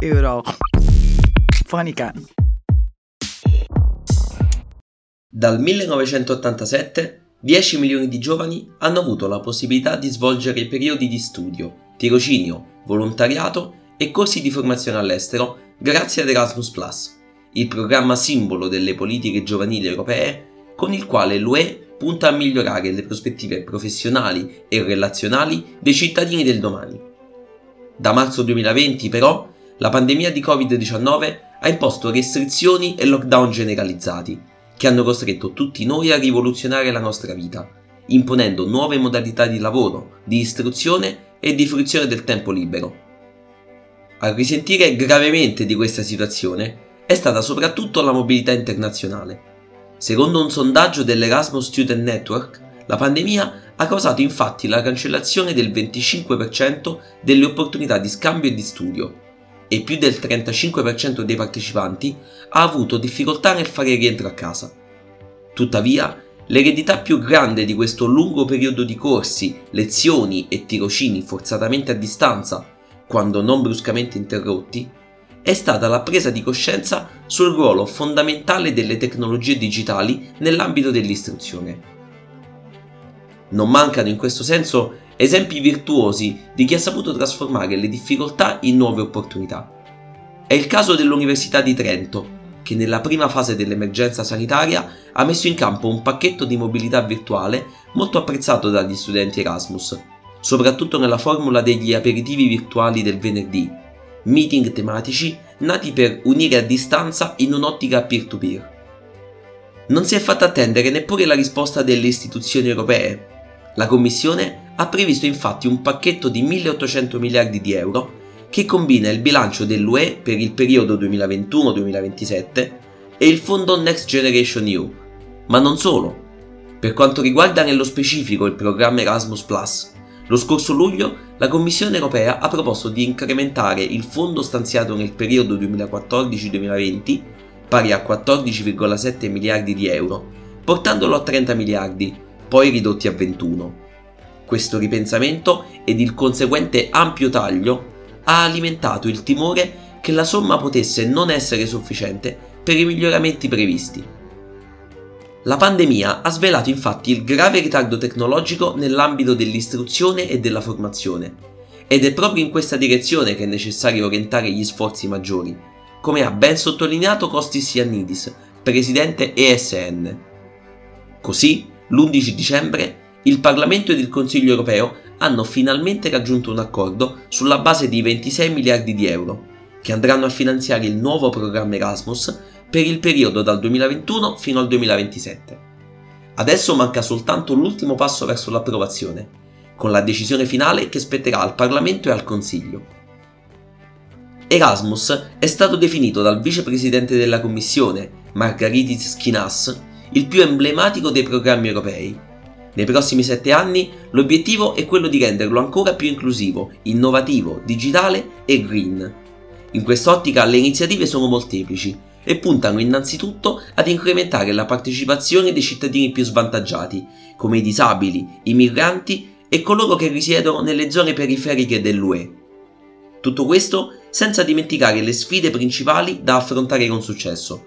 Euro. Fonica. Dal 1987 10 milioni di giovani hanno avuto la possibilità di svolgere periodi di studio, tirocinio, volontariato e corsi di formazione all'estero grazie ad Erasmus ⁇ il programma simbolo delle politiche giovanili europee con il quale l'UE punta a migliorare le prospettive professionali e relazionali dei cittadini del domani. Da marzo 2020 però la pandemia di Covid-19 ha imposto restrizioni e lockdown generalizzati che hanno costretto tutti noi a rivoluzionare la nostra vita, imponendo nuove modalità di lavoro, di istruzione e di fruizione del tempo libero. A risentire gravemente di questa situazione è stata soprattutto la mobilità internazionale. Secondo un sondaggio dell'Erasmus Student Network, la pandemia ha causato infatti la cancellazione del 25% delle opportunità di scambio e di studio e più del 35% dei partecipanti ha avuto difficoltà nel fare rientro a casa. Tuttavia, l'eredità più grande di questo lungo periodo di corsi, lezioni e tirocini forzatamente a distanza, quando non bruscamente interrotti, è stata la presa di coscienza sul ruolo fondamentale delle tecnologie digitali nell'ambito dell'istruzione. Non mancano in questo senso esempi virtuosi di chi ha saputo trasformare le difficoltà in nuove opportunità. È il caso dell'Università di Trento, che nella prima fase dell'emergenza sanitaria ha messo in campo un pacchetto di mobilità virtuale molto apprezzato dagli studenti Erasmus, soprattutto nella formula degli aperitivi virtuali del venerdì, meeting tematici nati per unire a distanza in un'ottica peer-to-peer. Non si è fatta attendere neppure la risposta delle istituzioni europee. La Commissione ha previsto infatti un pacchetto di 1800 miliardi di euro che combina il bilancio dell'UE per il periodo 2021-2027 e il fondo Next Generation EU. Ma non solo. Per quanto riguarda nello specifico il programma Erasmus ⁇ lo scorso luglio la Commissione europea ha proposto di incrementare il fondo stanziato nel periodo 2014-2020, pari a 14,7 miliardi di euro, portandolo a 30 miliardi, poi ridotti a 21. Questo ripensamento ed il conseguente ampio taglio ha alimentato il timore che la somma potesse non essere sufficiente per i miglioramenti previsti. La pandemia ha svelato infatti il grave ritardo tecnologico nell'ambito dell'istruzione e della formazione, ed è proprio in questa direzione che è necessario orientare gli sforzi maggiori, come ha ben sottolineato Costis Iannidis, presidente ESN. Così, l'11 dicembre, il Parlamento ed il Consiglio europeo hanno finalmente raggiunto un accordo sulla base di 26 miliardi di euro, che andranno a finanziare il nuovo programma Erasmus per il periodo dal 2021 fino al 2027. Adesso manca soltanto l'ultimo passo verso l'approvazione, con la decisione finale che spetterà al Parlamento e al Consiglio. Erasmus è stato definito dal vicepresidente della Commissione, Margaritis Schinas, il più emblematico dei programmi europei nei prossimi sette anni l'obiettivo è quello di renderlo ancora più inclusivo, innovativo, digitale e green. In quest'ottica le iniziative sono molteplici e puntano innanzitutto ad incrementare la partecipazione dei cittadini più svantaggiati, come i disabili, i migranti e coloro che risiedono nelle zone periferiche dell'UE. Tutto questo senza dimenticare le sfide principali da affrontare con successo,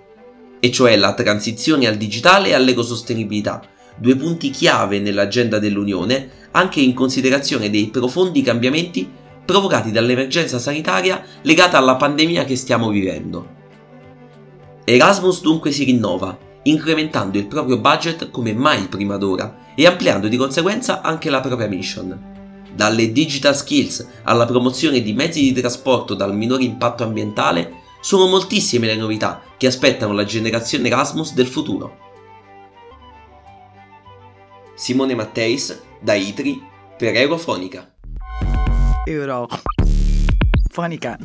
e cioè la transizione al digitale e all'ecosostenibilità, due punti chiave nell'agenda dell'Unione, anche in considerazione dei profondi cambiamenti provocati dall'emergenza sanitaria legata alla pandemia che stiamo vivendo. Erasmus dunque si rinnova, incrementando il proprio budget come mai prima d'ora e ampliando di conseguenza anche la propria mission. Dalle digital skills alla promozione di mezzi di trasporto dal minore impatto ambientale, sono moltissime le novità che aspettano la generazione Erasmus del futuro. Simone Matteis da Itri per Eurofonica. Euro. Fonica.